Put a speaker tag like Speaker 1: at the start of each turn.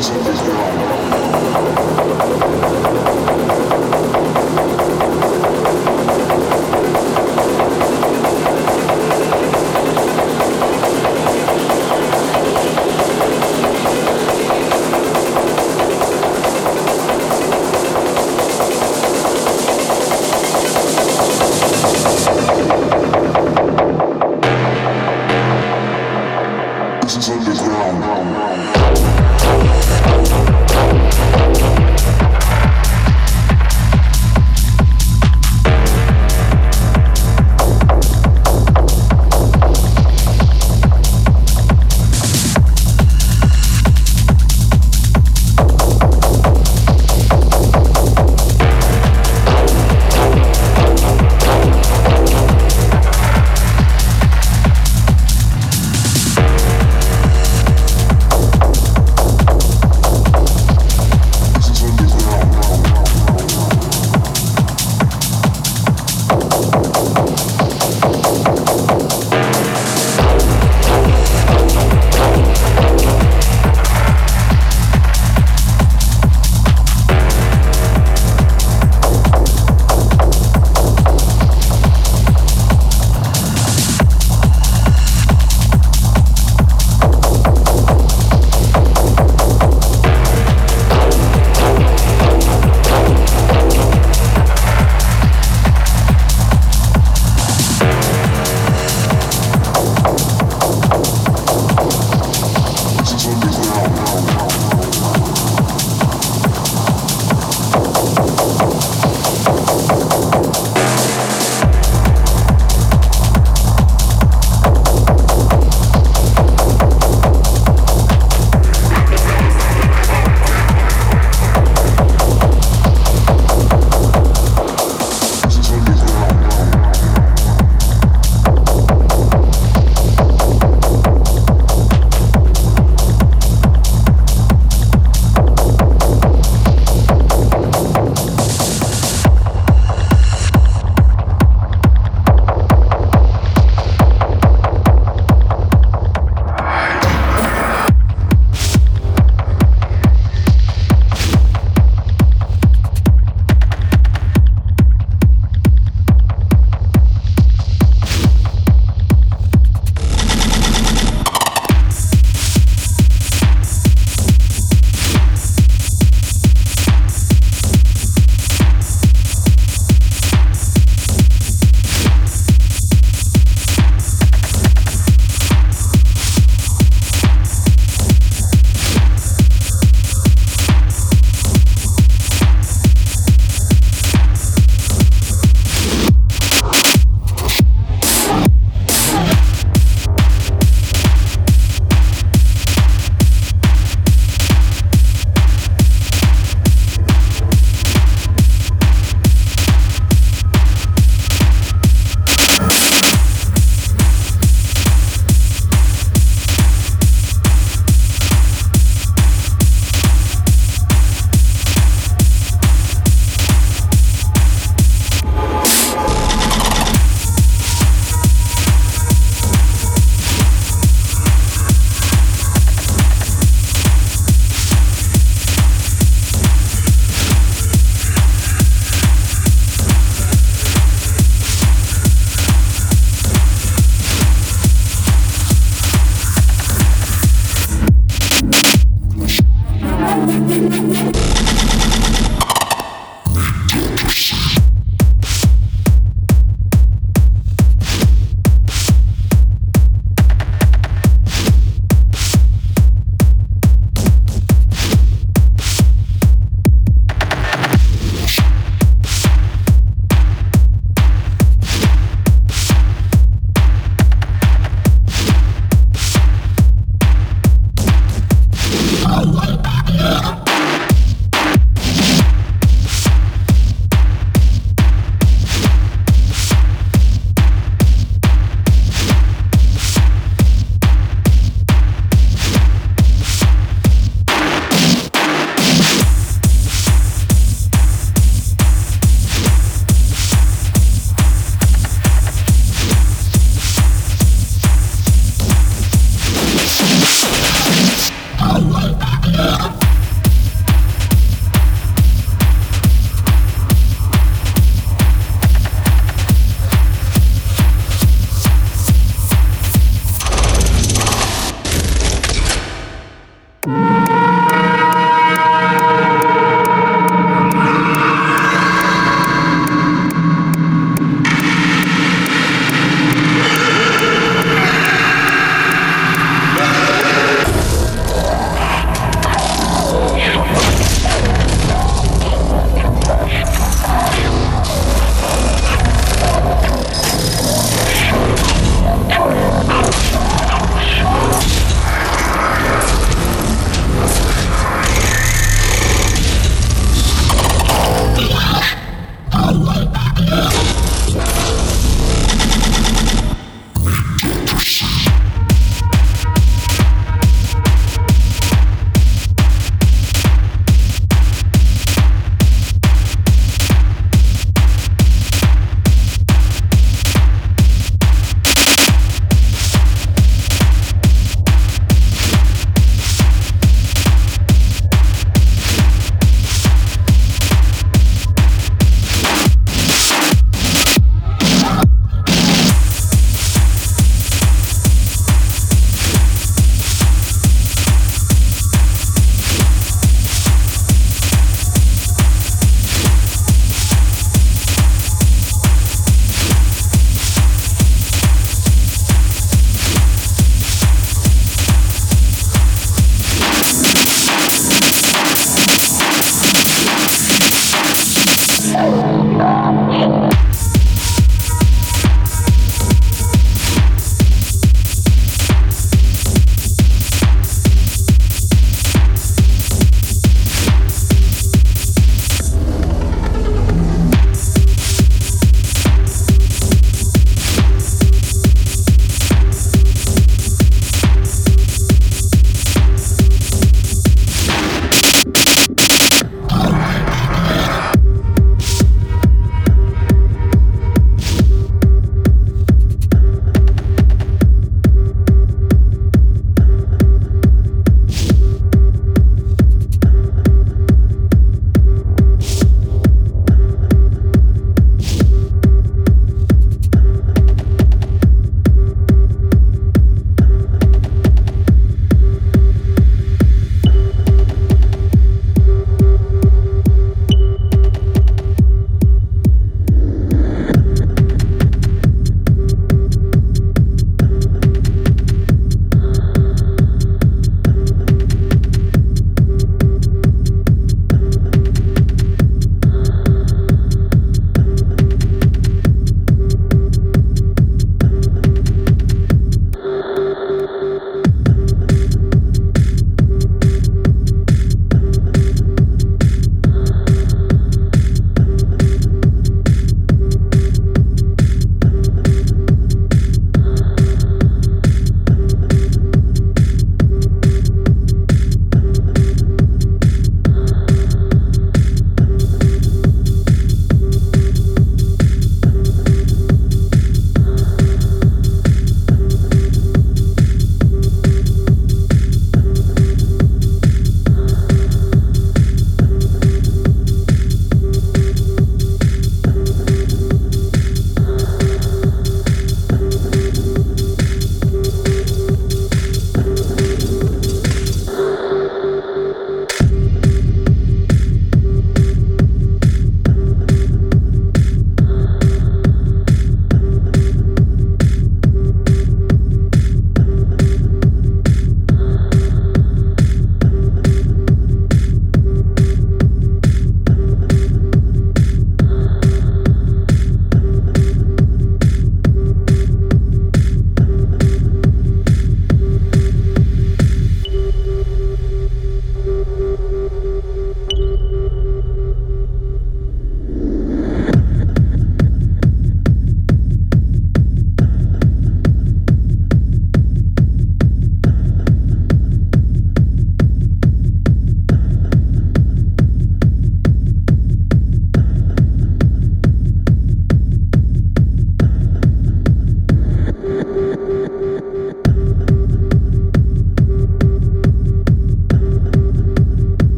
Speaker 1: this is Mississippi's